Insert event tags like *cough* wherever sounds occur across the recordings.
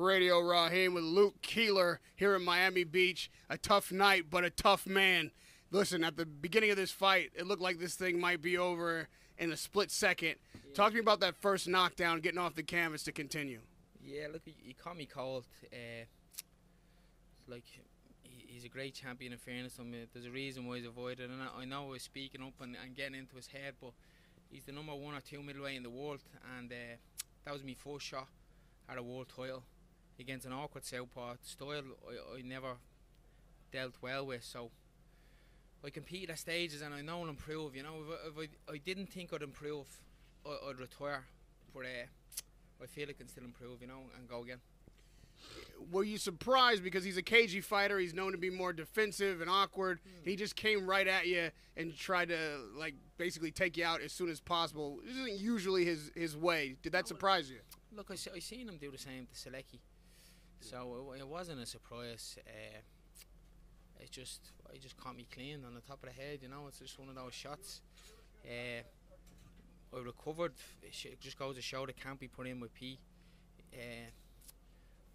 Radio Raheem with Luke Keeler here in Miami Beach. A tough night, but a tough man. Listen, at the beginning of this fight, it looked like this thing might be over in a split second. Yeah. Talk to me about that first knockdown, getting off the canvas to continue. Yeah, look, he caught me cold. Uh, like he's a great champion. In fairness, I mean, there's a reason why he's avoided, and I, know I was speaking up and, and, getting into his head, but he's the number one or two middleweight in the world, and uh, that was my first shot at a world title against an awkward southpaw style I, I never dealt well with. So I compete at stages and I know I'll improve. You know, if I, if I, I didn't think I'd improve, I, would retire. But uh, I feel I can still improve. You know, and go again. Were you surprised because he's a cagey fighter? He's known to be more defensive and awkward. Mm. He just came right at you and tried to like basically take you out as soon as possible. This isn't usually his his way. Did that surprise you? Look, I, I seen him do the same to Sulecki. So it, it wasn't a surprise. Uh, it just it just caught me clean on the top of the head. You know, it's just one of those shots. Uh, I recovered. It just goes to show the camp he put in with P. Uh,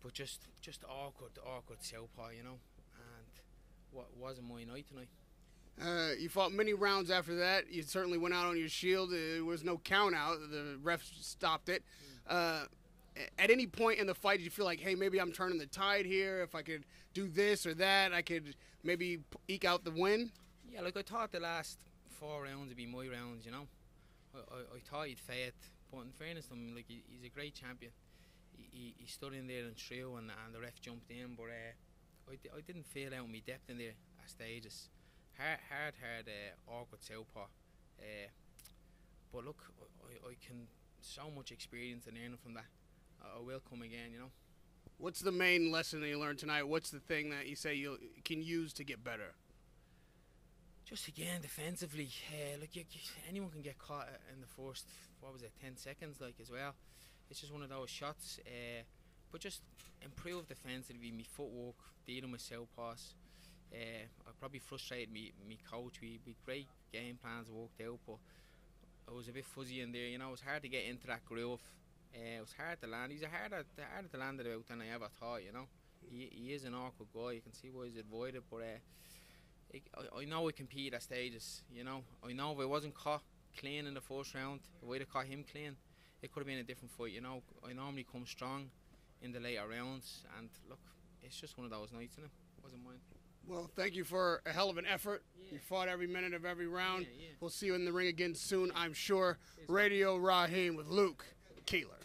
but just just awkward, awkward southpaw, you know. And what wasn't my night tonight. Uh, you fought many rounds after that. You certainly went out on your shield. There was no count out. The ref stopped it. Mm. At any point in the fight, did you feel like, hey, maybe I'm turning the tide here? If I could do this or that, I could maybe eke out the win? Yeah, like I thought the last four rounds would be my rounds, you know. I, I, I thought he'd fight, but in fairness to him, like he, he's a great champion. He, he, he, stood in there and threw, and, and the ref jumped in, but uh, I, I didn't feel out my depth in there at stages. Hard, hard, hard, uh, awkward southpaw. Uh, but look, I, I can so much experience and learning from that. I will come again, you know. What's the main lesson that you learned tonight? What's the thing that you say you can use to get better? Just again defensively, uh, like you, you, anyone can get caught in the first what was it, ten seconds, like as well. It's just one of those shots. Uh, but just improve defensively, me footwork, dealing with southpaws. Uh, I probably frustrated me, me coach. We, we great game plans worked out, but I was a bit fuzzy in there. You know, it was hard to get into that groove. Uh, it was hard to land. He's a harder, harder to land about than I ever thought. You know, he, he is an awkward guy. You can see why he's avoided, but uh, it, I, I know we compete at stages. You know, I know if I wasn't caught clean in the first round, if I'd have caught him clean, it could have been a different fight. You know, I normally come strong in the later rounds, and look, it's just one of those nights, and it wasn't mine. Well, thank you for a hell of an effort. Yeah. You fought every minute of every round. Yeah, yeah. We'll see you in the ring again soon, I'm sure. Radio Raheem with Luke Keeler.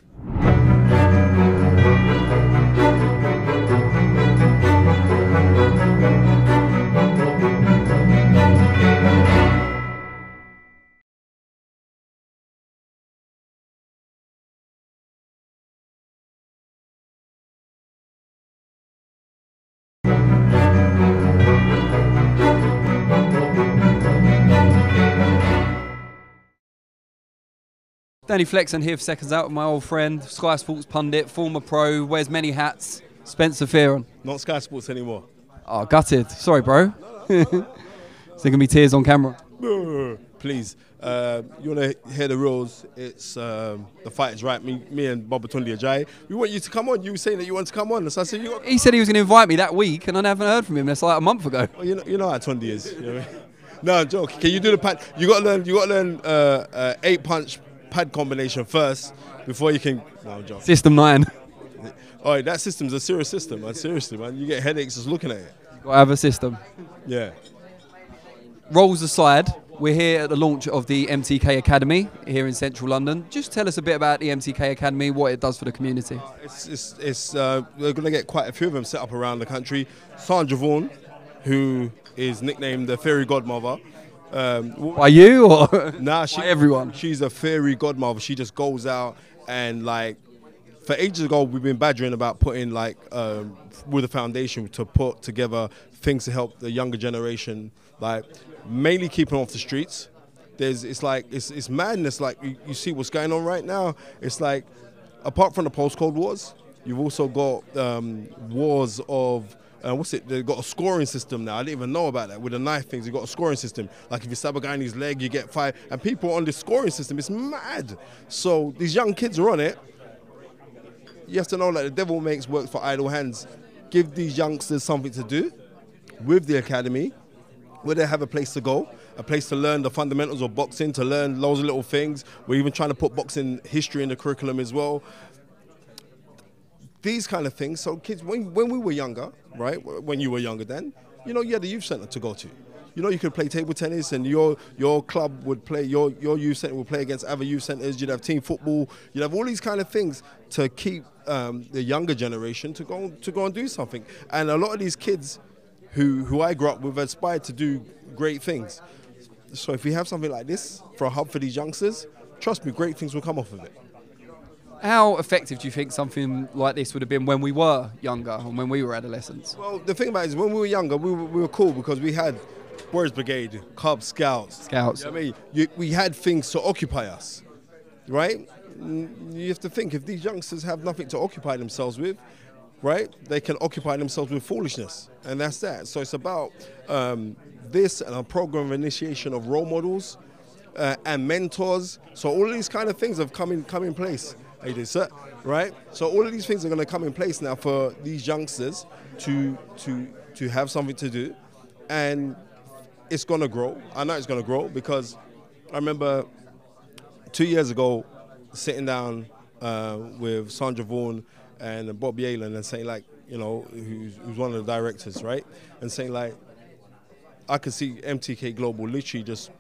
Danny Flexen here for Seconds Out with my old friend, Sky Sports pundit, former pro, wears many hats, Spencer Fearon. Not Sky Sports anymore. Oh, gutted. Sorry, bro. *laughs* Is there going to be tears on camera? *laughs* Please. Uh, you want to hear the rules? It's um, the fight is right. Me, me and Babatunde Ajayi. We want you to come on. You were saying that you want to come on. So I said, you he said he was going to invite me that week, and I haven't heard from him. That's like a month ago. Well, you know, you know how Tunde is. You know *laughs* No, joke. Can you do the pad? You got to learn. You got to learn uh, uh, eight punch pad combination first before you can. No, joking. System nine. All right, that system's a serious system, man. Seriously, man. You get headaches just looking at it. You gotta have a system. Yeah. Roles aside, we're here at the launch of the MTK Academy here in central London. Just tell us a bit about the MTK Academy, what it does for the community. It's, it's, it's uh, we're going to get quite a few of them set up around the country. Sandra Vaughan, who is nicknamed the Fairy Godmother, um, By you or *laughs* nah, she, everyone? She's a fairy godmother. She just goes out and like for ages ago we've been badgering about putting like um, with a foundation to put together things to help the younger generation, like mainly keeping off the streets. There's it's like it's it's madness. Like you, you see what's going on right now. It's like apart from the postcode wars, you've also got um, wars of uh, what's it? They've got a scoring system now. I didn't even know about that. With the knife things, you've got a scoring system. Like if you stab a guy in his leg, you get five. And people on this scoring system, it's mad. So these young kids are on it. you have to know that the devil makes work for idle hands. Give these youngsters something to do with the academy, where they have a place to go, a place to learn the fundamentals of boxing, to learn loads of little things. We're even trying to put boxing history in the curriculum as well. These kind of things. So kids, when, when we were younger, right, when you were younger then, you know, you had a youth centre to go to. You know, you could play table tennis, and your your club would play your your youth centre would play against other youth centres. You'd have team football. You'd have all these kind of things to keep um, the younger generation to go to go and do something. And a lot of these kids who who I grew up with aspired to do great things. So if we have something like this for a hub for these youngsters, trust me, great things will come off of it. How effective do you think something like this would have been when we were younger and when we were adolescents? Well, the thing about it is when we were younger, we were, we were cool because we had Boys Brigade, Cub Scouts. Scouts. You know what I mean, you, we had things to occupy us, right? Mm, You have to think if these youngsters have nothing to occupy themselves with, right? They can occupy themselves with foolishness, and that's that. So it's about um, this and a program of initiation of role models uh, and mentors. So all these kind of things have come in come in place. You doing, sir? Right. So all of these things are going to come in place now for these youngsters to to to have something to do, and it's going to grow. I know it's going to grow because I remember two years ago sitting down uh, with Sandra Vaughan and Bob Yalen and saying like, you know, who's, who's one of the directors, right? And saying like, I could see MTK Global literally just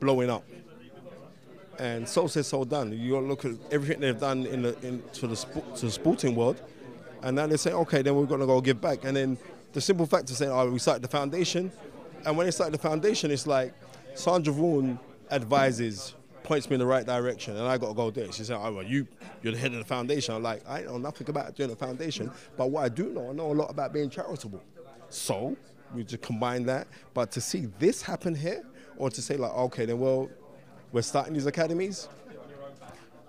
blowing up. And so said, so done. You look at everything they've done in the in, to the to the sporting world, and now they say, okay, then we're gonna go give back. And then the simple fact of saying, oh, we started the foundation, and when they started the foundation, it's like Sandra Vaughan advises, points me in the right direction, and I gotta go there. She said, oh, well, you you're the head of the foundation. I'm like, I know nothing about doing a foundation, but what I do know, I know a lot about being charitable. So we just combine that. But to see this happen here, or to say like, okay, then well, we're starting these academies.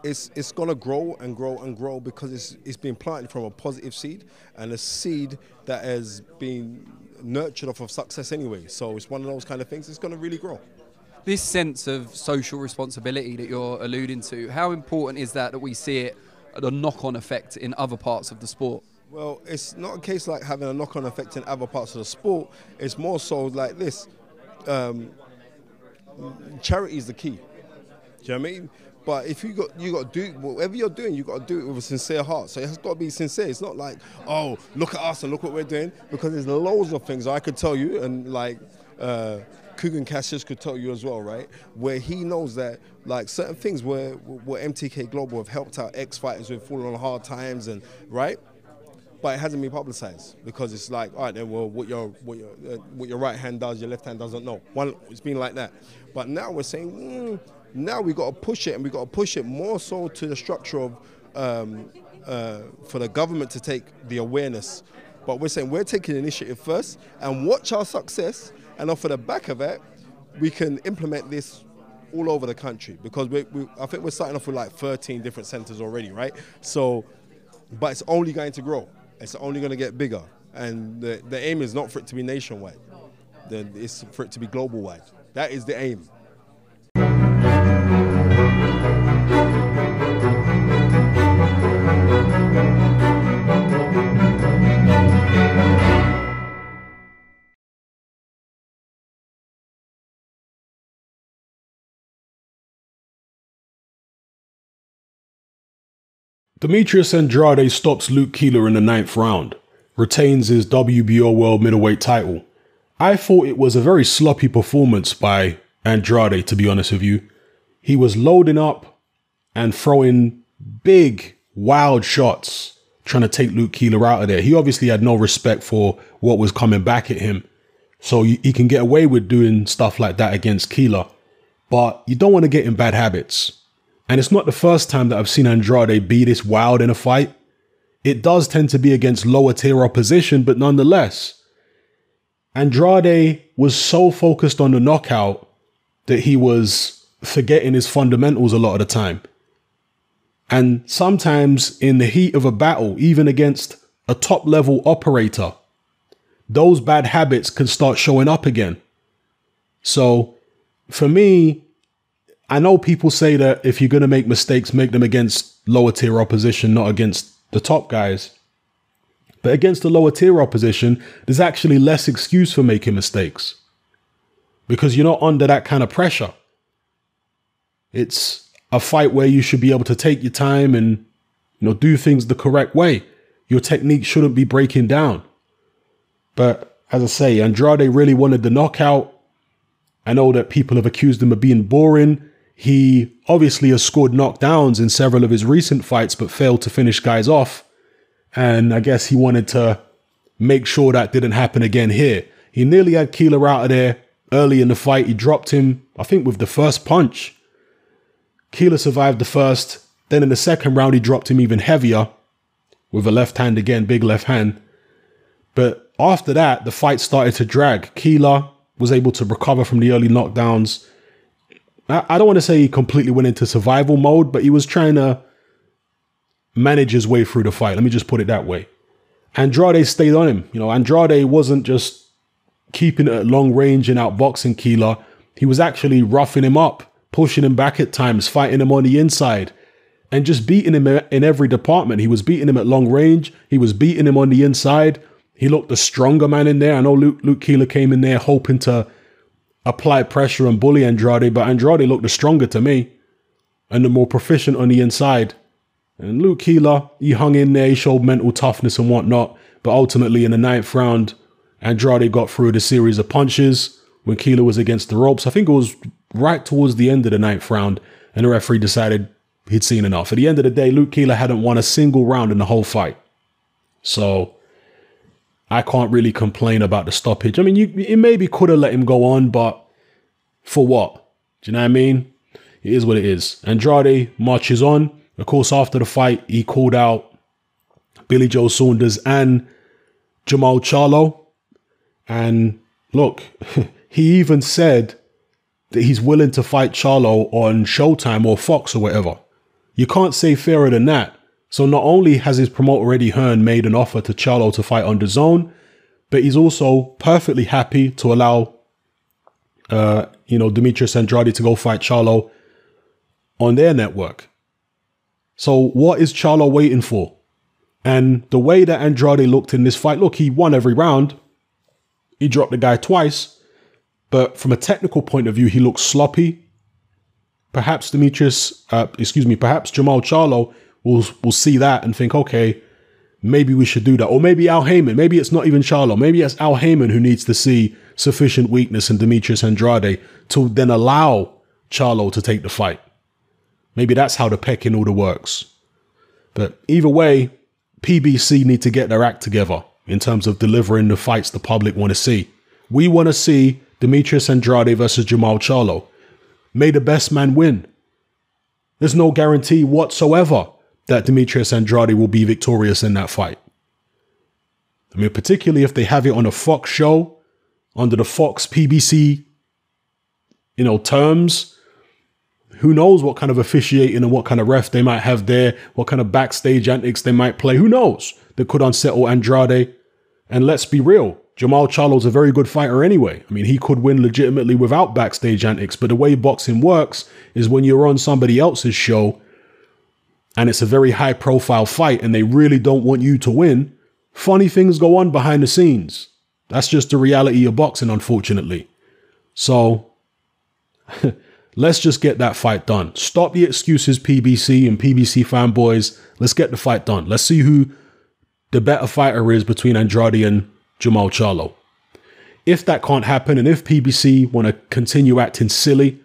It's it's gonna grow and grow and grow because it's it's been planted from a positive seed and a seed that has been nurtured off of success anyway. So it's one of those kind of things. It's gonna really grow. This sense of social responsibility that you're alluding to, how important is that that we see it, the knock on effect in other parts of the sport? Well, it's not a case like having a knock-on effect in other parts of the sport. It's more so like this. Um, charity is the key. Do you know what I mean? But if you got you got to do whatever you're doing, you got to do it with a sincere heart. So it has got to be sincere. It's not like oh look at us and look what we're doing because there's loads of things I could tell you and like uh, Kugan Cassius could tell you as well, right? Where he knows that like certain things where where MTK Global have helped out ex fighters who've fallen on hard times and right but it hasn't been publicized because it's like, all right, then, well, what your what your uh, what your right hand does, your left hand doesn't know. One, it's been like that, but now we're saying, mm, now we've got to push it, and we've got to push it more so to the structure of um, uh, for the government to take the awareness. But we're saying we're taking initiative first and watch our success, and off of the back of it, we can implement this all over the country because we, we, I think we're starting off with like 13 different centers already, right? So, but it's only going to grow. It's only going to get bigger, and the, the aim is not for it to be nationwide. The, it's for it to be global wide. That is the aim. Demetrius Andrade stops Luke Keeler in the ninth round, retains his WBO World Middleweight title. I thought it was a very sloppy performance by Andrade, to be honest with you. He was loading up and throwing big, wild shots, trying to take Luke Keeler out of there. He obviously had no respect for what was coming back at him. So he can get away with doing stuff like that against Keeler. But you don't want to get in bad habits. And it's not the first time that I've seen Andrade be this wild in a fight. It does tend to be against lower tier opposition, but nonetheless, Andrade was so focused on the knockout that he was forgetting his fundamentals a lot of the time. And sometimes in the heat of a battle, even against a top level operator, those bad habits can start showing up again. So for me, I know people say that if you're going to make mistakes, make them against lower tier opposition, not against the top guys. But against the lower tier opposition, there's actually less excuse for making mistakes because you're not under that kind of pressure. It's a fight where you should be able to take your time and you know do things the correct way. Your technique shouldn't be breaking down. But as I say, Andrade really wanted the knockout. I know that people have accused him of being boring. He obviously has scored knockdowns in several of his recent fights, but failed to finish guys off. And I guess he wanted to make sure that didn't happen again here. He nearly had Keeler out of there early in the fight. He dropped him, I think, with the first punch. Keeler survived the first. Then in the second round, he dropped him even heavier with a left hand again, big left hand. But after that, the fight started to drag. Keeler was able to recover from the early knockdowns. I don't want to say he completely went into survival mode, but he was trying to manage his way through the fight. Let me just put it that way. Andrade stayed on him. You know, Andrade wasn't just keeping it at long range and outboxing Keeler. He was actually roughing him up, pushing him back at times, fighting him on the inside, and just beating him in every department. He was beating him at long range. He was beating him on the inside. He looked the stronger man in there. I know Luke, Luke Keeler came in there hoping to apply pressure and bully Andrade, but Andrade looked the stronger to me and the more proficient on the inside. And Luke Keeler, he hung in there, he showed mental toughness and whatnot. But ultimately, in the ninth round, Andrade got through the series of punches when Keeler was against the ropes. I think it was right towards the end of the ninth round, and the referee decided he'd seen enough. At the end of the day, Luke Keeler hadn't won a single round in the whole fight. So I can't really complain about the stoppage. I mean, you, you maybe could have let him go on, but for what? Do you know what I mean? It is what it is. Andrade marches on. Of course, after the fight, he called out Billy Joe Saunders and Jermall Charlo. And look, *laughs* he even said that he's willing to fight Charlo on Showtime or Fox or whatever. You can't say fairer than that. So not only has his promoter Eddie Hearn made an offer to Charlo to fight on DAZN, but he's also perfectly happy to allow, uh, you know, Demetrius Andrade to go fight Charlo on their network. So what is Charlo waiting for? And the way that Andrade looked in this fight, look, he won every round. He dropped the guy twice, but from a technical point of view, he looked sloppy. Perhaps Demetrius, uh, excuse me, perhaps Jermall Charlo will will see that and think, okay, maybe we should do that. Or maybe Al Haymon, maybe it's not even Charlo, maybe it's Al Haymon who needs to see sufficient weakness in Demetrius Andrade to then allow Charlo to take the fight. Maybe that's how the pecking order works. But either way, PBC need to get their act together in terms of delivering the fights the public want to see. We want to see Demetrius Andrade versus Jermall Charlo. May the best man win. There's no guarantee whatsoever that Demetrius Andrade will be victorious in that fight. I mean, particularly if they have it on a Fox show under the Fox PBC, you know, terms. Who knows what kind of officiating and what kind of ref they might have there, what kind of backstage antics they might play. Who knows? That could unsettle Andrade. And let's be real, Jermall Charlo's a very good fighter anyway. I mean, he could win legitimately without backstage antics, but the way boxing works is when you're on somebody else's show and it's a very high profile fight and they really don't want you to win, funny things go on behind the scenes. That's just the reality of boxing, unfortunately. So *laughs* let's just get that fight done. Stop the excuses, PBC and PBC fanboys. Let's get the fight done. Let's see who the better fighter is between Andrade and Jermall Charlo. If that can't happen, and if PBC want to continue acting silly,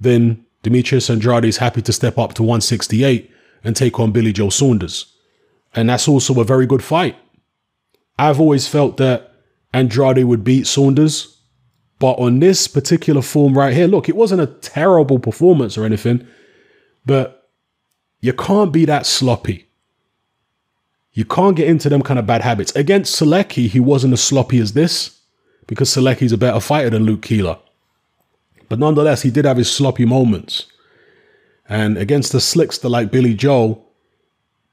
then Demetrius Andrade is happy to step up to 168 and take on Billy Joe Saunders. And that's also a very good fight. I've always felt that Andrade would beat Saunders, but on this particular form right here, look, it wasn't a terrible performance or anything, but you can't be that sloppy. You can't get into them kind of bad habits. Against Sulecki, he wasn't as sloppy as this because Sulecki's a better fighter than Luke Keeler. But nonetheless, he did have his sloppy moments. And against a slickster like Billy Joe,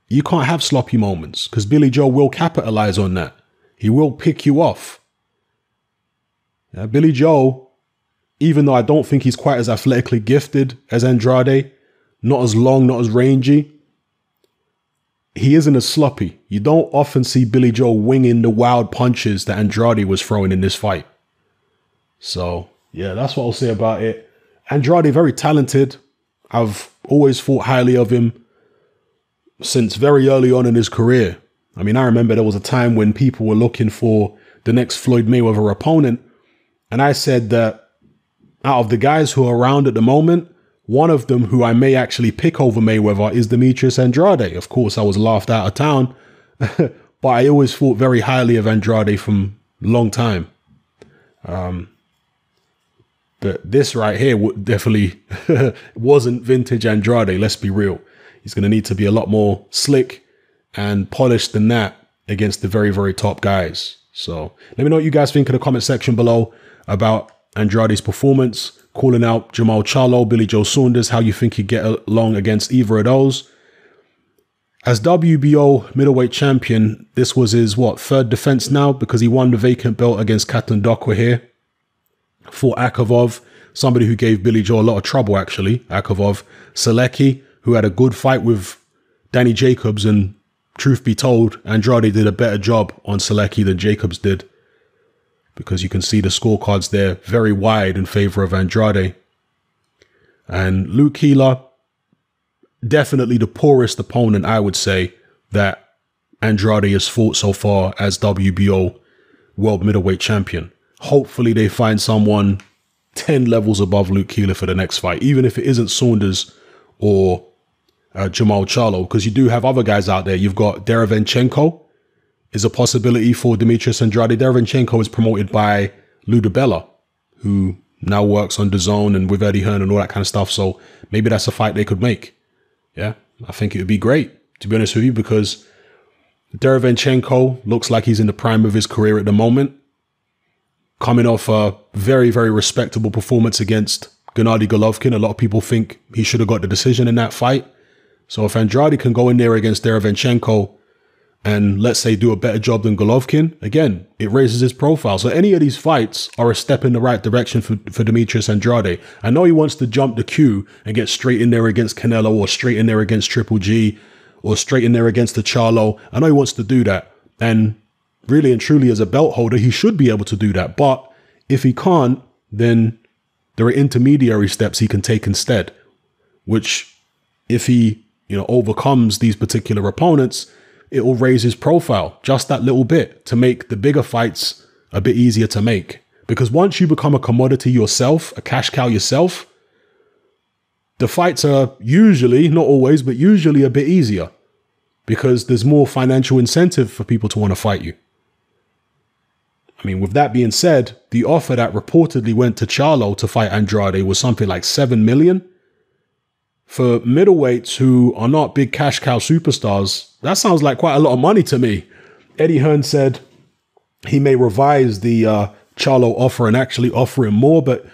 you can't have sloppy moments because Billy Joe will capitalize on that. He will pick you off. Now, Billy Joe even though I don't think he's quite as athletically gifted as Andrade, not as long, not as rangy, he isn't as sloppy. You don't often see Billy Joe winging the wild punches that Andrade was throwing in this fight. So, yeah, that's what I'll say about it. Andrade, very talented. I've always thought highly of him since very early on in his career. I mean, I remember there was a time when people were looking for the next Floyd Mayweather opponent. And I said that out of the guys who are around at the moment, one of them who I may actually pick over Mayweather is Demetrius Andrade. Of course, I was laughed out of town, *laughs* but I always thought very highly of Andrade from long time. Um, but this right here definitely *laughs* wasn't vintage Andrade. Let's be real. He's going to need to be a lot more slick and polished than that against the very, very top guys. So let me know what you guys think in the comment section below about Andrade's performance, calling out Jermall Charlo, Billy Joe Saunders, how you think he'd get along against either of those. As WBO middleweight champion, this was his, what, third defense now because he won the vacant belt against Kautondokwa here. For Akavov, somebody who gave Billy Joe a lot of trouble, actually. Akavov Sulecki, who had a good fight with Danny Jacobs and truth be told, Andrade did a better job on Sulecki than Jacobs did. Because you can see the scorecards there very wide in favor of Andrade. And Luke Keeler, definitely the poorest opponent, I would say, that Andrade has fought so far as WBO World Middleweight Champion. Hopefully, they find someone 10 levels above Luke Keeler for the next fight, even if it isn't Saunders or uh, Jermall Charlo, because you do have other guys out there. You've got Derevyanchenko is a possibility for Demetrius Andrade. Derevyanchenko is promoted by Lou DiBella, who now works on DAZN and with Eddie Hearn and all that kind of stuff. So maybe that's a fight they could make. Yeah, I think it would be great, to be honest with you, because Derevyanchenko looks like he's in the prime of his career at the moment. Coming off a very, very respectable performance against Gennady Golovkin. A lot of people think he should have got the decision in that fight. So if Andrade can go in there against Derevyanchenko and let's say do a better job than Golovkin, again, it raises his profile. So any of these fights are a step in the right direction for, for Demetrius Andrade. I know he wants to jump the queue and get straight in there against Canelo or straight in there against Triple G or straight in there against the Charlo. I know he wants to do that. And really and truly as a belt holder, he should be able to do that. But if he can't, then there are intermediary steps he can take instead, which if he you know, overcomes these particular opponents, it will raise his profile just that little bit to make the bigger fights a bit easier to make. Because once you become a commodity yourself, a cash cow yourself, the fights are usually, not always, but usually a bit easier because there's more financial incentive for people to want to fight you. I mean, with that being said, the offer that reportedly went to Charlo to fight Andrade was something like 7 million for middleweights who are not big cash cow superstars, that sounds like quite a lot of money to me. Eddie Hearn said he may revise the uh, Charlo offer and actually offer him more, but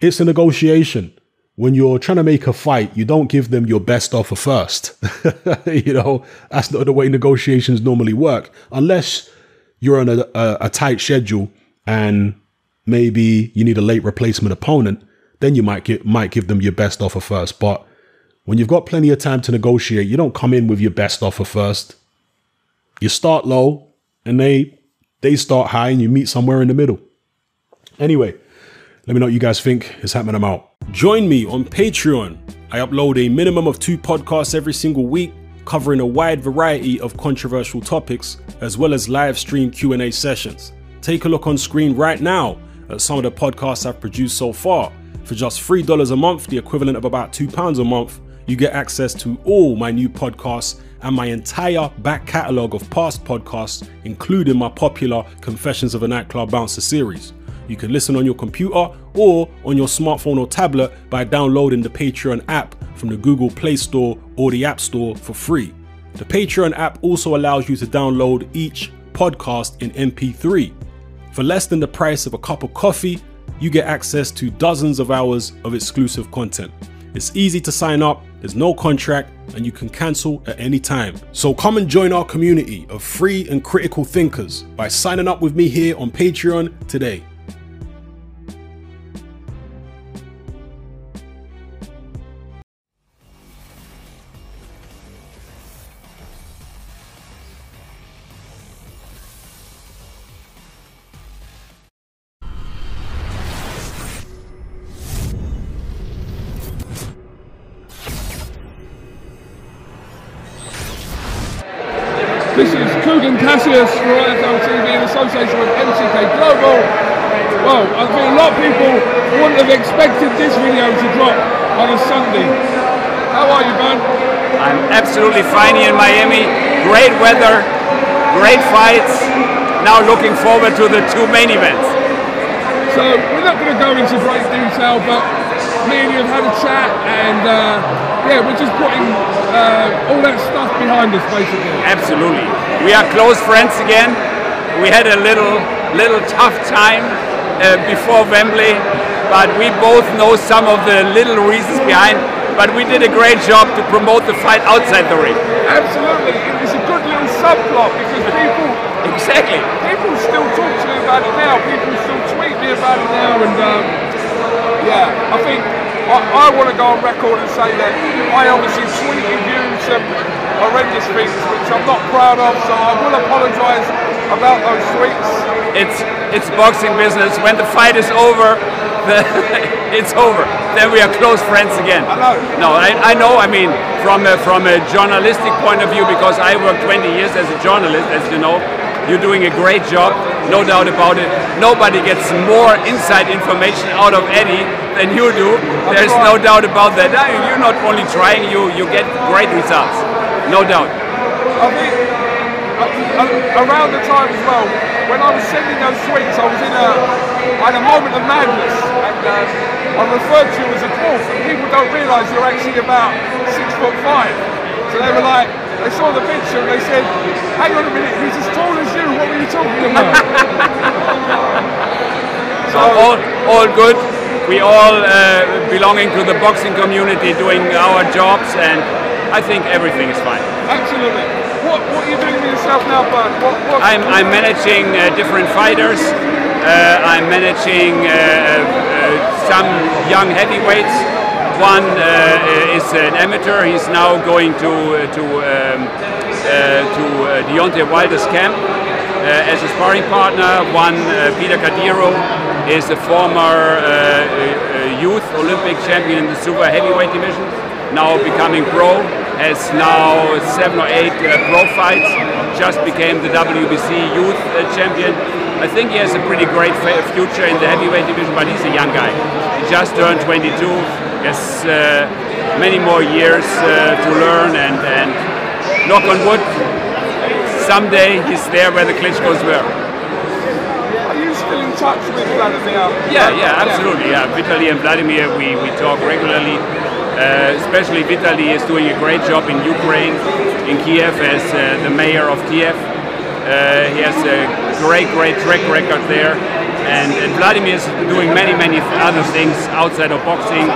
it's a negotiation. When you're trying to make a fight, you don't give them your best offer first. *laughs* you know, that's not the way negotiations normally work, unless you're on a, a, a tight schedule and maybe you need a late replacement opponent. Then you might get might give them your best offer first, but when you've got plenty of time to negotiate, you don't come in with your best offer first. You start low and they they start high and you meet somewhere in the middle. Anyway, let me know what you guys think. It's happening. I'm out. Join me on Patreon. I upload a minimum of two podcasts every single week covering a wide variety of controversial topics as well as live stream Q&A sessions. Take a look on screen right now at some of the podcasts I've produced so far. For just $3 a month, the equivalent of about £2 a month, you get access to all my new podcasts and my entire back catalogue of past podcasts, including my popular Confessions of a Nightclub Bouncer series. You can listen on your computer or on your smartphone or tablet by downloading the Patreon app from the Google Play Store or the App Store for free. The Patreon app also allows you to download each podcast in MP3. For less than the price of a cup of coffee, you get access to dozens of hours of exclusive content. It's easy to sign up, there's no contract, and you can cancel at any time. So come and join our community of free and critical thinkers by signing up with me here on Patreon today. Is Cassius for IFL TV in association with MTK Global. Well, I think a lot of people wouldn't have expected this video to drop on a Sunday. How are you, man? I'm absolutely fine here in Miami. Great weather, great fights. Now looking forward to the two main events. So we're not going to go into great detail, but me and you have had a chat, and uh, yeah, we're just putting uh, all that stuff behind us, basically. Absolutely. We are close friends again. We had a little, little tough time uh, before Wembley, but we both know some of the little reasons behind. But we did a great job to promote the fight outside the ring. Absolutely, it's a good little subplot because people, Exactly. people still talk to me about it now. People still tweet me about it now, and um, yeah, I think I, I want to go on record and say that I obviously tweeted you some horrendous things which I'm not proud of, so I will apologise about those tweets. It's it's boxing business. When the fight is over, *laughs* the, it's over. Then we are close friends again. I know. No, I, I know. I mean, from a, from a journalistic point of view, because I worked 20 years as a journalist, as you know, you're doing a great job, no doubt about it. Nobody gets more inside information out of Eddie than you do. There's no doubt about that. You're not only trying, you you get great results, no doubt. I think around the time as well, when I was sending those tweets, I was in a, I had a moment of madness, and uh, I'm referred to as a dwarf, and people don't realise you're actually about six foot five. So they were like, they saw the picture and they said, hang on a minute, he's as tall as you, what were you talking about? *laughs* So all, all good. We all uh, belonging to the boxing community, doing our jobs, and I think everything is fine. Absolutely. What, what are you doing with yourself now, Bernd? What, what, I'm, I'm managing uh, different fighters. Uh, I'm managing uh, uh, some young heavyweights. One uh, is an amateur. He's now going to uh, to um, uh, to uh, Deontay Wilder's camp uh, as a sparring partner. One, uh, Peter Kadiru, is a former uh, uh, youth Olympic champion in the super heavyweight division. Now becoming pro, has now seven or eight uh, pro fights. Just became the WBC youth uh, champion. I think he has a pretty great future in the heavyweight division, but he's a young guy. He just turned 22. Has uh, many more years uh, to learn, and, and knock on wood, someday he's there where the Klitschko's were. are you still in touch with Vladimir? Yeah, yeah, absolutely. Yeah, Vitaly and Vladimir, we, we talk regularly. Uh, especially Vitaly is doing a great job in Ukraine, in Kiev as uh, the mayor of Kiev. Uh, he has a great, great track record there. And, and Vladimir is doing many, many other things outside of boxing.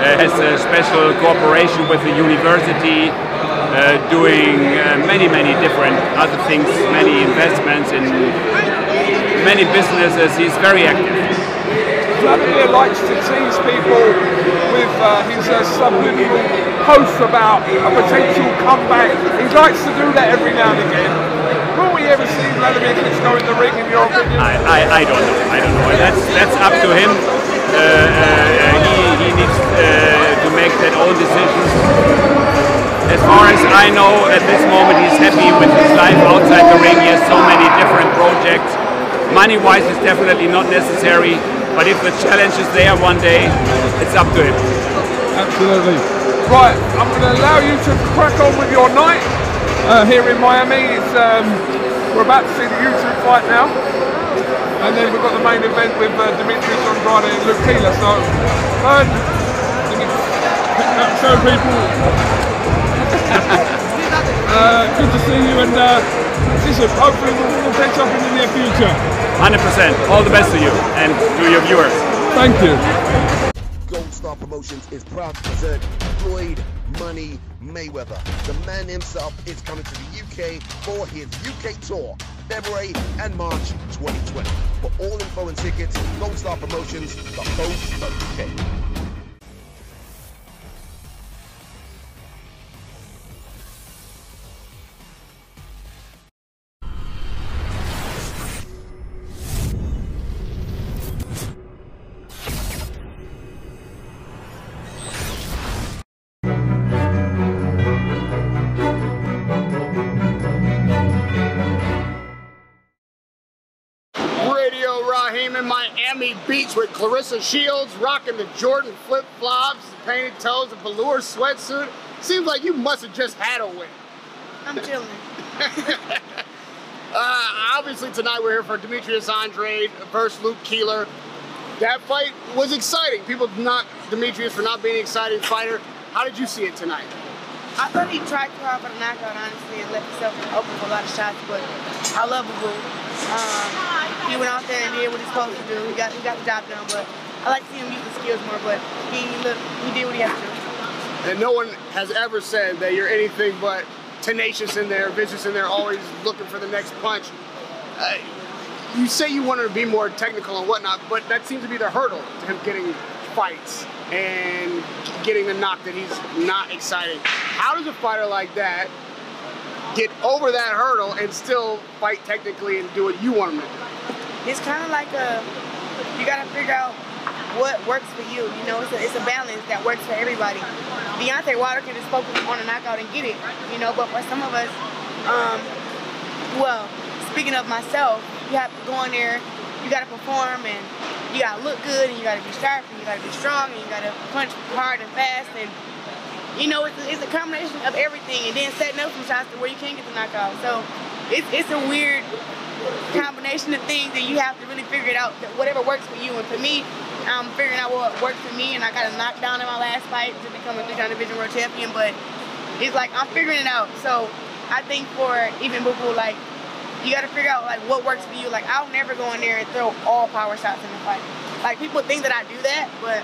Uh, has a special cooperation with the university, uh, doing uh, many, many different other things, many investments in many businesses. He's very active. Vladimir likes to tease people with uh, his uh, subliminal posts about a potential comeback. He likes to do that every now and again. Will we ever see Vladimir Klitschko in the ring, in your opinion? I, I, I don't know. I don't know. That's that's up to him. Uh, uh, needs uh, to make that own decision. As far as I know, at this moment, he's happy with his life outside the ring. He has so many different projects. Money-wise, it's definitely not necessary. But if the challenge is there one day, it's up to him. Absolutely. Right, I'm going to allow you to crack on with your night uh, here in Miami. It's, um, we're about to see the YouTube fight now. And then we've got the main event with uh, Demetrius Andrade and Luke Keeler. So, um, let me show people. *laughs* uh, good to see you and uh, listen, hopefully we'll, we'll catch up in the near future. 100%. All the best to you and to your viewers. Thank you. Gold Star Promotions is proud to present Floyd Money Mayweather. The man himself is coming to the UK for his UK tour, February and March 2020. For all info and tickets, Gold Star Promotions, the host of UK. Miami Beach with Claressa Shields, rocking the Jordan flip flops, painted toes, the velour sweatsuit. Seems like you must have just had a win. I'm chilling. *laughs* Uh, obviously, tonight we're here for Demetrius Andrade versus Luke Keeler. That fight was exciting. People knock Demetrius for not being an exciting fighter. How did you see it tonight? I thought he tried too hard for the knockout, honestly, and left himself open for a lot of shots. But I love a Boo. Um, he went out there and did what he's supposed to do. He got he got the job done. But I like to see him use the skills more. But he look he did what he had to do. And no one has ever said that you're anything but tenacious in there, vicious in there, always looking for the next punch. Uh, you say you wanted to be more technical and whatnot, but that seems to be the hurdle to him getting fights and getting the knock that he's not exciting. How does a fighter like that get over that hurdle and still fight technically and do what you want him to do? It's kind of like a you got to figure out what works for you. You know, it's a, it's a balance that works for everybody. Deontay Wilder can just focus on a knockout and get it. You know, but for some of us, um, well, speaking of myself, you have to go in there, you got to perform and you got to look good and you got to be sharp and you got to be strong and you got to punch hard and fast and you know it's a, it's a combination of everything and then setting up some shots to where you can get the knockout. So it's it's a weird combination of things and you have to really figure it out. that Whatever works for you and for me, I'm figuring out what works for me and I got a knockdown in my last fight to become a three-time division world champion. But it's like I'm figuring it out. So I think for even Boo Boo, like you got to figure out like what works for you. Like I'll never go in there and throw all power shots in the fight. Like people think that I do that, but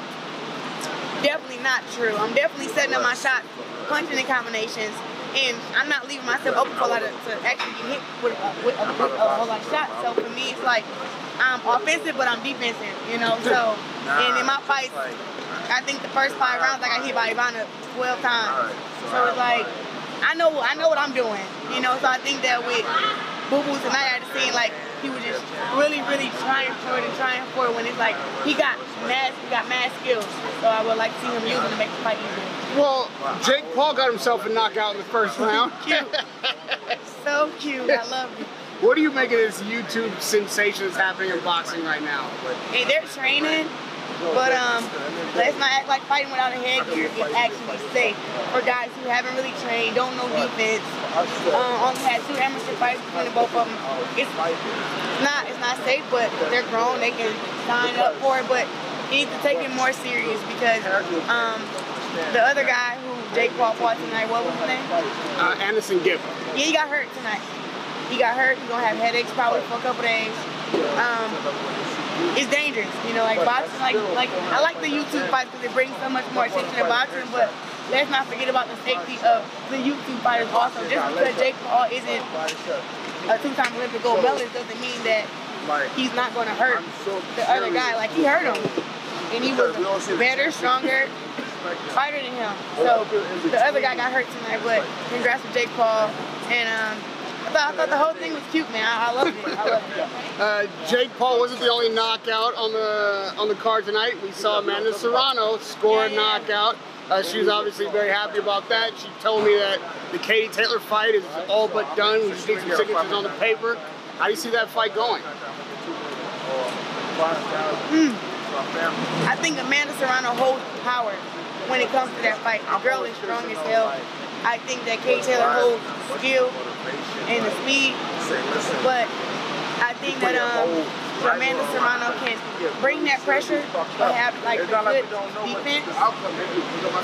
definitely not true. I'm definitely setting up my shots, punching in combinations, and I'm not leaving myself open for a lot of to actually get hit with, uh, with, a, with a whole lot of shots. So for me, it's like I'm offensive, but I'm defensive. You know, so and in my fights, I think the first five rounds I got hit by Ivana 12 times. So it's like I know I know what I'm doing. You know, so I think that with Boo Boo tonight, I just seen like he was just really, really trying for it and trying for it when it's like he got mad, he got mad skills. So I would like to see him use them to make the fight easier. Well, Jake Paul got himself a knockout in the first *laughs* round. Cute. so cute. I love it. What do you make of this YouTube sensation that's happening in boxing right now? Hey, they're training, but um, let's not act like fighting without a headgear is actually safe for guys who haven't really trained, don't know defense, um, only had two amateur fights between the both of them. It's not it's not safe, but they're grown, they can sign up for it, but you need to take it more serious because um, the other guy who Jake Paul fought tonight, what was his name? Uh, AnEsonGib. Yeah, he got hurt tonight. He got hurt. He's gonna have headaches probably for a couple days. Um, it's dangerous, you know. Like boxing, like like I like the YouTube fights because it brings so much more attention to boxing. But let's not forget about the safety of the YouTube fighters also. Just because Jake Paul isn't a two-time Olympic gold medalist doesn't mean that he's not gonna hurt the other guy. Like he hurt him, and he was better, stronger fighter than him. So the other guy got hurt tonight, but congrats to Jake Paul. And um, I, thought, I thought the whole thing was cute, man. I, I loved it. I loved it. Uh, Jake Paul wasn't the only knockout on the on the card tonight. We saw Amanda Serrano score a Yeah, yeah. knockout. Uh, she was obviously very happy about that. She told me that the Katie Taylor fight is all but done. We just need some signatures on the paper. How do you see that fight going? I think Amanda Serrano holds power when it comes to that fight. The girl is strong as hell. I think that Kay Taylor holds skill and the speed, but I think that um, Amanda Serrano can bring that pressure, but have like a good defense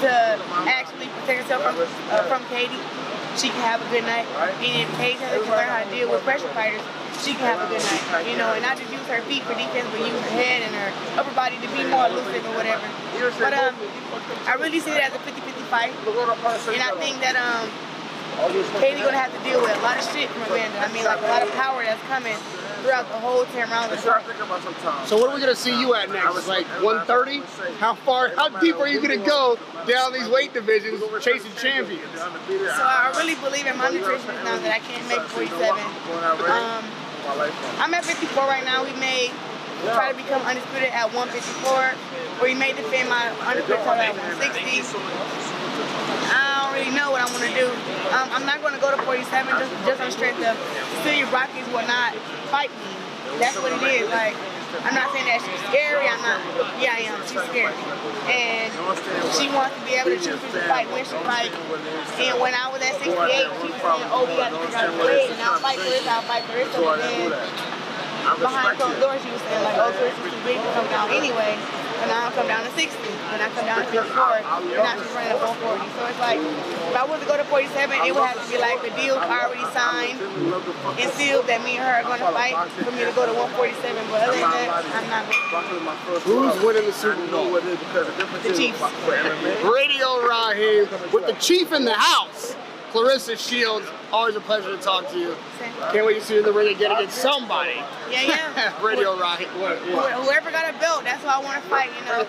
to actually protect herself from, uh, from Katie. She can have a good night, and if Kay Taylor can learn how to deal with pressure fighters, she can have a good night. You know, and not just use her feet for defense, but use her head and her upper body to be more elusive or whatever. But um, I really see it as a 50-50 fight, and I think that um, Katie gonna have to deal with a lot of shit from Amanda. I mean, like a lot of power that's coming throughout the whole 10 rounds of the fight. So what are we gonna see you at next? Like 130? How far? How deep are you gonna go down these weight divisions chasing champions? So I really believe in my nutrition now that I can't make 47. Um, I'm at 54 right now. We may try to become undisputed at 154, or we may defend my undisputed title at 160. Know what I want to do. Um, I'm not going to go to 47 just, just on strength of Cecilia Braekhus will not fight me. That's what it is. Like I'm not saying that she's scary. I'm not. Yeah, I am. She's scary, and she wants to be able to choose who to fight when she fight. And when I was at 68, she was saying, "Oh, we got to figure out a way, and I'll fight for this. I'll fight for this." And then behind closed doors, she was saying like, "Oh, Chris is too big to come down anyway." And now I come down to 60, and I come down to 54, and now she's running at 140. So it's like, if I was to go to 47, it would have to be like the deal already signed and sealed that me and her are going to fight for me to go to 147. But other than that, I'm not going Who's winning the Super Bowl? The Chiefs. Radio Raheem with the chief in the house. Claressa Shields, always a pleasure to talk to you. Can't wait to see you in the ring again against somebody. Yeah, yeah. *laughs* Radio Raheem. Who- Whoever got a belt, that's what I want to fight, you know.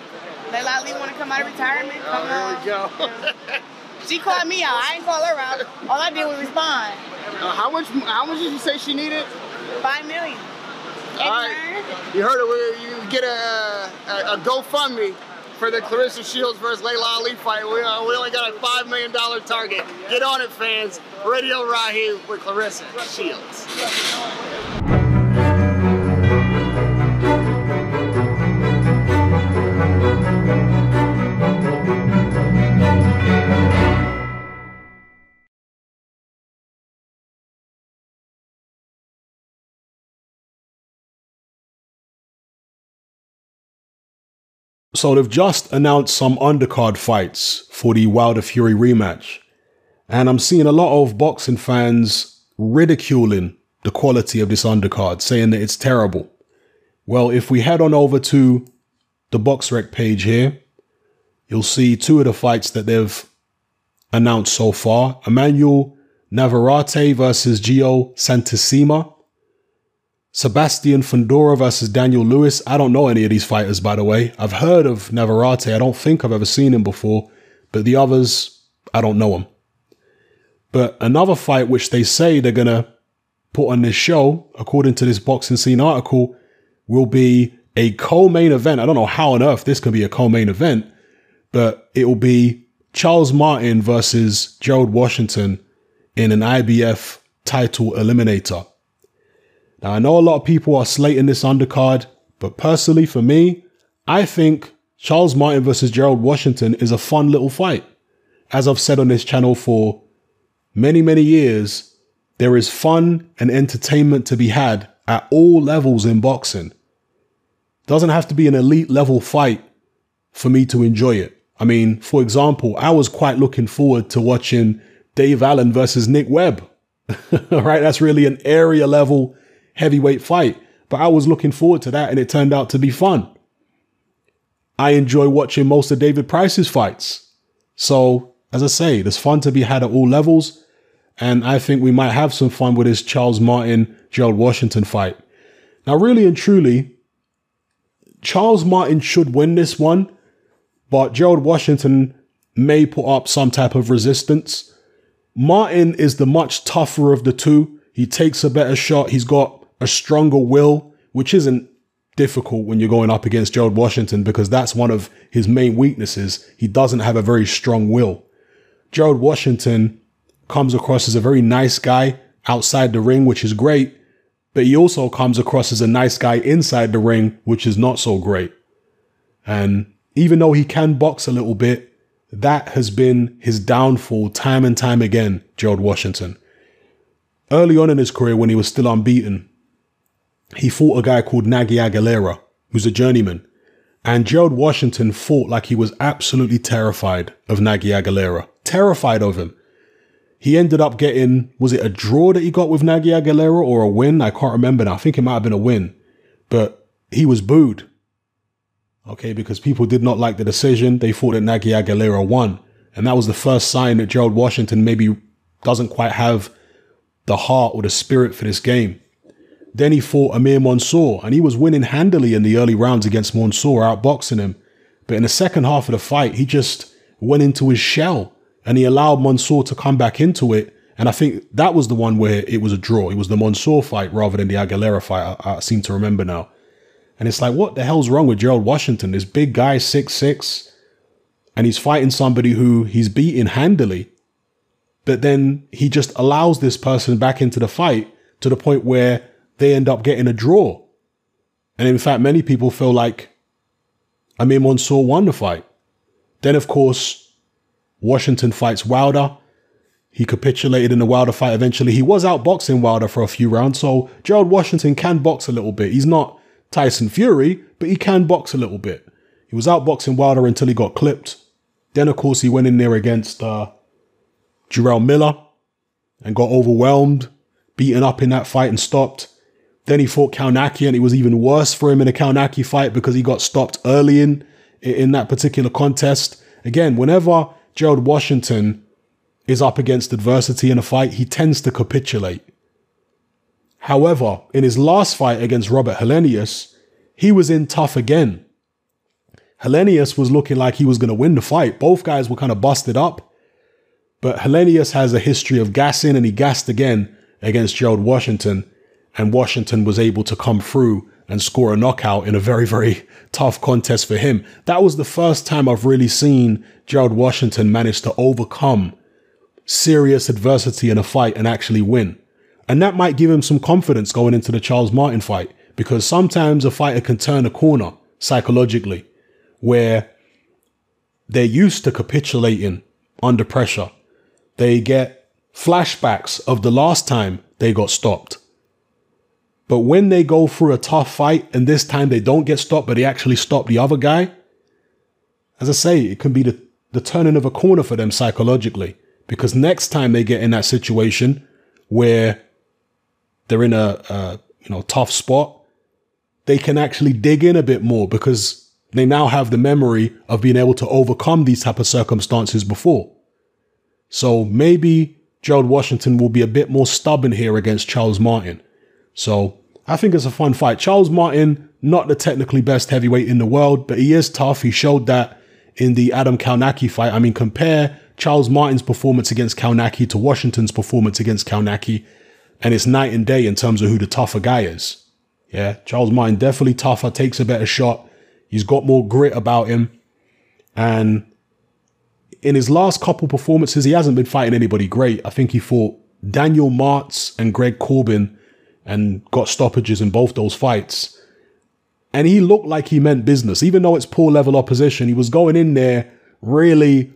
Laila Ali want to come out of retirement. Come Oh, here we on. go. *laughs* She called me out. I ain't call her out. All I did was respond. Uh, how much? How much did you say she needed? Five million. All right. You heard it. we- You get a, a, a GoFundMe for the Claressa Shields versus Laila Ali fight. We, uh, we only got a five million dollar target. Get on it, fans. Radio Raheem with Claressa Shields. So they've just announced some undercard fights for the Wilder Fury rematch. And I'm seeing a lot of boxing fans ridiculing the quality of this undercard, saying that it's terrible. Well, if we head on over to the BoxRec page here, you'll see two of the fights that they've announced so far. Emmanuel Navarrete versus Jeo Santisima. Sebastian Fundora versus Daniel Lewis. I don't know any of these fighters, by the way. I've heard of Navarrete. I don't think I've ever seen him before, but the others, I don't know them. But another fight which they say they're going to put on this show, according to this boxing scene article, will be a co-main event. I don't know how on earth this can be a co-main event, but it will be Charles Martin versus Gerald Washington in an IBF title eliminator. Now, I know a lot of people are slating this undercard, but personally, for me, I think Charles Martin versus Gerald Washington is a fun little fight. As I've said on this channel for many, many years, there is fun and entertainment to be had at all levels in boxing. Doesn't have to be an elite level fight for me to enjoy it. I mean, for example, I was quite looking forward to watching Dave Allen versus Nick Webb. *laughs* right? That's really an area level heavyweight fight. But I was looking forward to that and it turned out to be fun. I enjoy watching most of David Price's fights. So, as I say, there's fun to be had at all levels. And I think we might have some fun with this Charles Martin, Gerald Washington fight. Now, really and truly, Charles Martin should win this one, but Gerald Washington may put up some type of resistance. Martin is the much tougher of the two. He takes a better shot. He's got a stronger will, which isn't difficult when you're going up against Gerald Washington because that's one of his main weaknesses. He doesn't have a very strong will. Gerald Washington comes across as a very nice guy outside the ring, which is great, but he also comes across as a nice guy inside the ring, which is not so great. And even though he can box a little bit, that has been his downfall time and time again, Gerald Washington. Early on in his career, when he was still unbeaten, he fought a guy called Nagy Aguilera, who's a journeyman. And Gerald Washington fought like he was absolutely terrified of Nagy Aguilera. Terrified of him. He ended up getting, was it a draw that he got with Nagy Aguilera or a win? I can't remember now. I think it might have been a win. But he was booed. Okay, because people did not like the decision. They thought that Nagy Aguilera won. And that was the first sign that Gerald Washington maybe doesn't quite have the heart or the spirit for this game. Then he fought Amir Mansour, and he was winning handily in the early rounds against Mansour, outboxing him. But in the second half of the fight, he just went into his shell and he allowed Mansour to come back into it. And I think that was the one where it was a draw. It was the Mansour fight rather than the Aguilera fight. I, I seem to remember now. And it's like, what the hell's wrong with Gerald Washington? This big guy, six six, and he's fighting somebody who he's beating handily. But then he just allows this person back into the fight to the point where they end up getting a draw. And in fact, many people feel like Amir Mansour won the fight. Then, of course, Washington fights Wilder. He capitulated in the Wilder fight eventually. He was outboxing Wilder for a few rounds, so Gerald Washington can box a little bit. He's not Tyson Fury, but he can box a little bit. He was outboxing Wilder until he got clipped. Then, of course, he went in there against uh, Jarrell Miller and got overwhelmed, beaten up in that fight and stopped. Then he fought Kownacki, and it was even worse for him in a Kownacki fight because he got stopped early in in that particular contest. Again, whenever Gerald Washington is up against adversity in a fight, he tends to capitulate. However, in his last fight against Robert Helenius, he was in tough again. Helenius was looking like he was going to win the fight. Both guys were kind of busted up. But Helenius has a history of gassing and he gassed again against Gerald Washington. And Washington was able to come through and score a knockout in a very, very tough contest for him. That was the first time I've really seen Gerald Washington manage to overcome serious adversity in a fight and actually win. And that might give him some confidence going into the Charles Martin fight because sometimes a fighter can turn a corner psychologically where they're used to capitulating under pressure. They get flashbacks of the last time they got stopped. But when they go through a tough fight and this time they don't get stopped, but they actually stop the other guy, as I say, it can be the, the turning of a corner for them psychologically. Because next time they get in that situation where they're in a, a you know tough spot, they can actually dig in a bit more because they now have the memory of being able to overcome these type of circumstances before. So maybe Gerald Washington will be a bit more stubborn here against Charles Martin. So I think it's a fun fight. Charles Martin, not the technically best heavyweight in the world, but he is tough. He showed that in the Adam Kownacki fight. I mean, compare Charles Martin's performance against Kownacki to Washington's performance against Kownacki, and it's night and day in terms of who the tougher guy is. Yeah, Charles Martin definitely tougher, takes a better shot. He's got more grit about him. And in his last couple performances, he hasn't been fighting anybody great. I think he fought Daniel Martz and Greg Corbin and got stoppages in both those fights. And he looked like he meant business, even though it's poor level opposition. He was going in there really,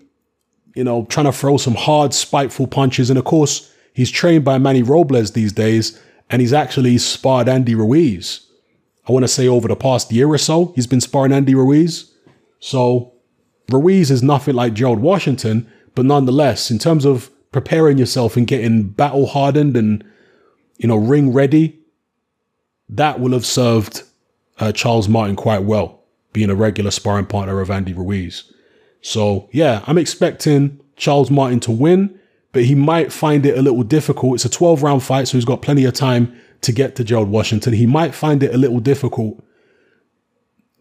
you know, trying to throw some hard, spiteful punches. And of course, he's trained by Manny Robles these days, and he's actually sparred Andy Ruiz. I want to say over the past year or so, he's been sparring Andy Ruiz. So Ruiz is nothing like Gerald Washington, but nonetheless, in terms of preparing yourself and getting battle hardened and you know, ring ready, that will have served uh, Charles Martin quite well, being a regular sparring partner of Andy Ruiz. So, yeah, I'm expecting Charles Martin to win, but he might find it a little difficult. It's a 12 round fight, so he's got plenty of time to get to Gerald Washington. He might find it a little difficult,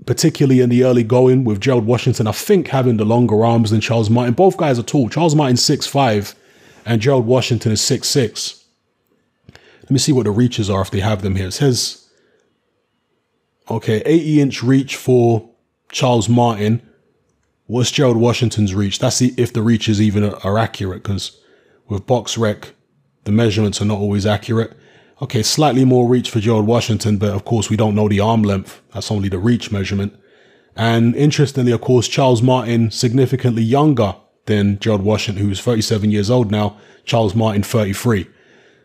particularly in the early going with Gerald Washington. I think having the longer arms than Charles Martin. Both guys are tall. Charles Martin's 6'5 and Gerald Washington is 6'6. Let me see what the reaches are if they have them here. It says, okay, 80 inch reach for Charles Martin. What's Gerald Washington's reach? That's the, if the reaches even are, are accurate, because with BoxRec, the measurements are not always accurate. Okay, slightly more reach for Gerald Washington, but of course we don't know the arm length. That's only the reach measurement. And interestingly, of course, Charles Martin significantly younger than Gerald Washington, who's 37 years old now. Charles Martin, 33.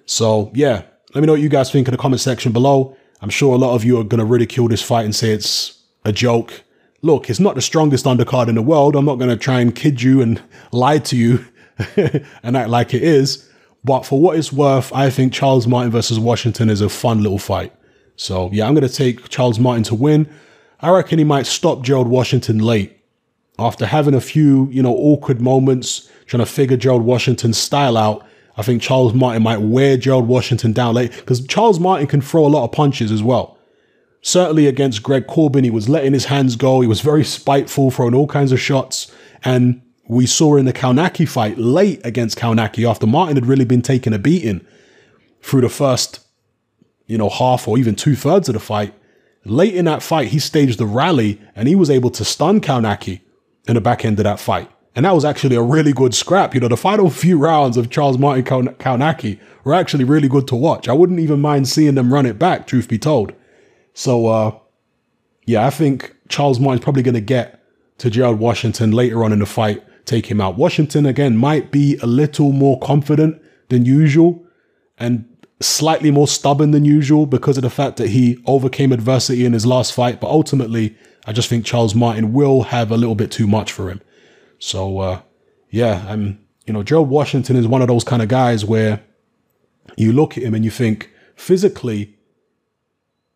So yeah, let me know what you guys think in the comment section below. I'm sure a lot of you are going to ridicule this fight and say it's a joke. Look, it's not the strongest undercard in the world. I'm not going to try and kid you and *laughs* lie to you *laughs* and act like it is. But for what it's worth, I think Charles Martin versus Washington is a fun little fight. So yeah, I'm going to take Charles Martin to win. I reckon he might stop Gerald Washington late. After having a few, you know, awkward moments, trying to figure Gerald Washington's style out, I think Charles Martin might wear Gerald Washington down late because Charles Martin can throw a lot of punches as well. Certainly against Greg Corbin, he was letting his hands go. He was very spiteful, throwing all kinds of shots. And we saw in the Kownacki fight late against Kownacki after Martin had really been taking a beating through the first, you know, half or even two thirds of the fight. Late in that fight, he staged the rally and he was able to stun Kownacki in the back end of that fight. And that was actually a really good scrap. You know, the final few rounds of Charles Martin Kownacki were actually really good to watch. I wouldn't even mind seeing them run it back, truth be told. So, uh, yeah, I think Charles Martin's probably going to get to Gerald Washington later on in the fight, take him out. Washington, again, might be a little more confident than usual and slightly more stubborn than usual because of the fact that he overcame adversity in his last fight. But ultimately, I just think Charles Martin will have a little bit too much for him. So, uh, yeah, I'm, you know, Gerald Washington is one of those kind of guys where you look at him and you think physically,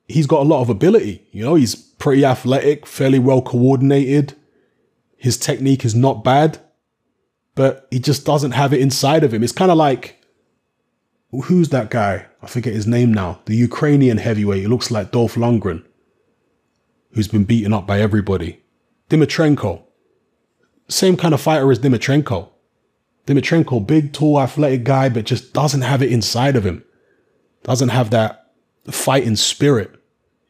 he's got a lot of ability. You know, he's pretty athletic, fairly well coordinated. His technique is not bad, but he just doesn't have it inside of him. It's kind of like who's that guy? I forget his name now. The Ukrainian heavyweight. He looks like Dolph Lundgren, who's been beaten up by everybody. Dimitrenko. Same kind of fighter as Dimitrenko. Dimitrenko, big, tall, athletic guy, but just doesn't have it inside of him. Doesn't have that fighting spirit,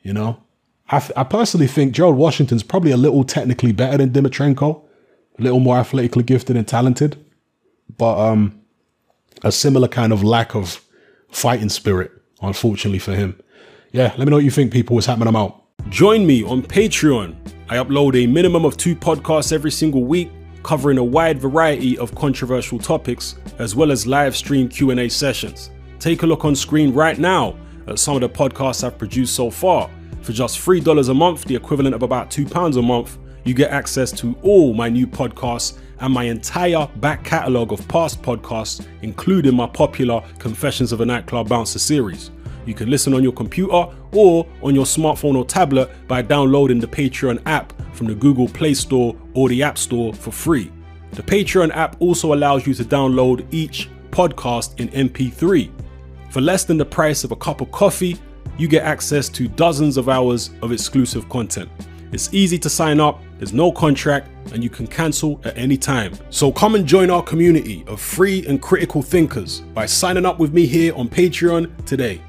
you know? I, I personally think Gerald Washington's probably a little technically better than Dimitrenko, a little more athletically gifted and talented, but um, a similar kind of lack of fighting spirit, unfortunately for him. Yeah, let me know what you think, people. What's happening? I'm out. Join me on Patreon. I upload a minimum of two podcasts every single week, covering a wide variety of controversial topics, as well as live stream Q&A sessions. Take a look on screen right now at some of the podcasts I've produced so far. For just $3 a month, the equivalent of about £2 a month, you get access to all my new podcasts and my entire back catalogue of past podcasts, including my popular Confessions of a Nightclub Bouncer series. You can listen on your computer or on your smartphone or tablet by downloading the Patreon app from the Google Play Store or the App Store for free. The Patreon app also allows you to download each podcast in MP3. For less than the price of a cup of coffee, you get access to dozens of hours of exclusive content. It's easy to sign up, there's no contract, and you can cancel at any time. So come and join our community of free and critical thinkers by signing up with me here on Patreon today.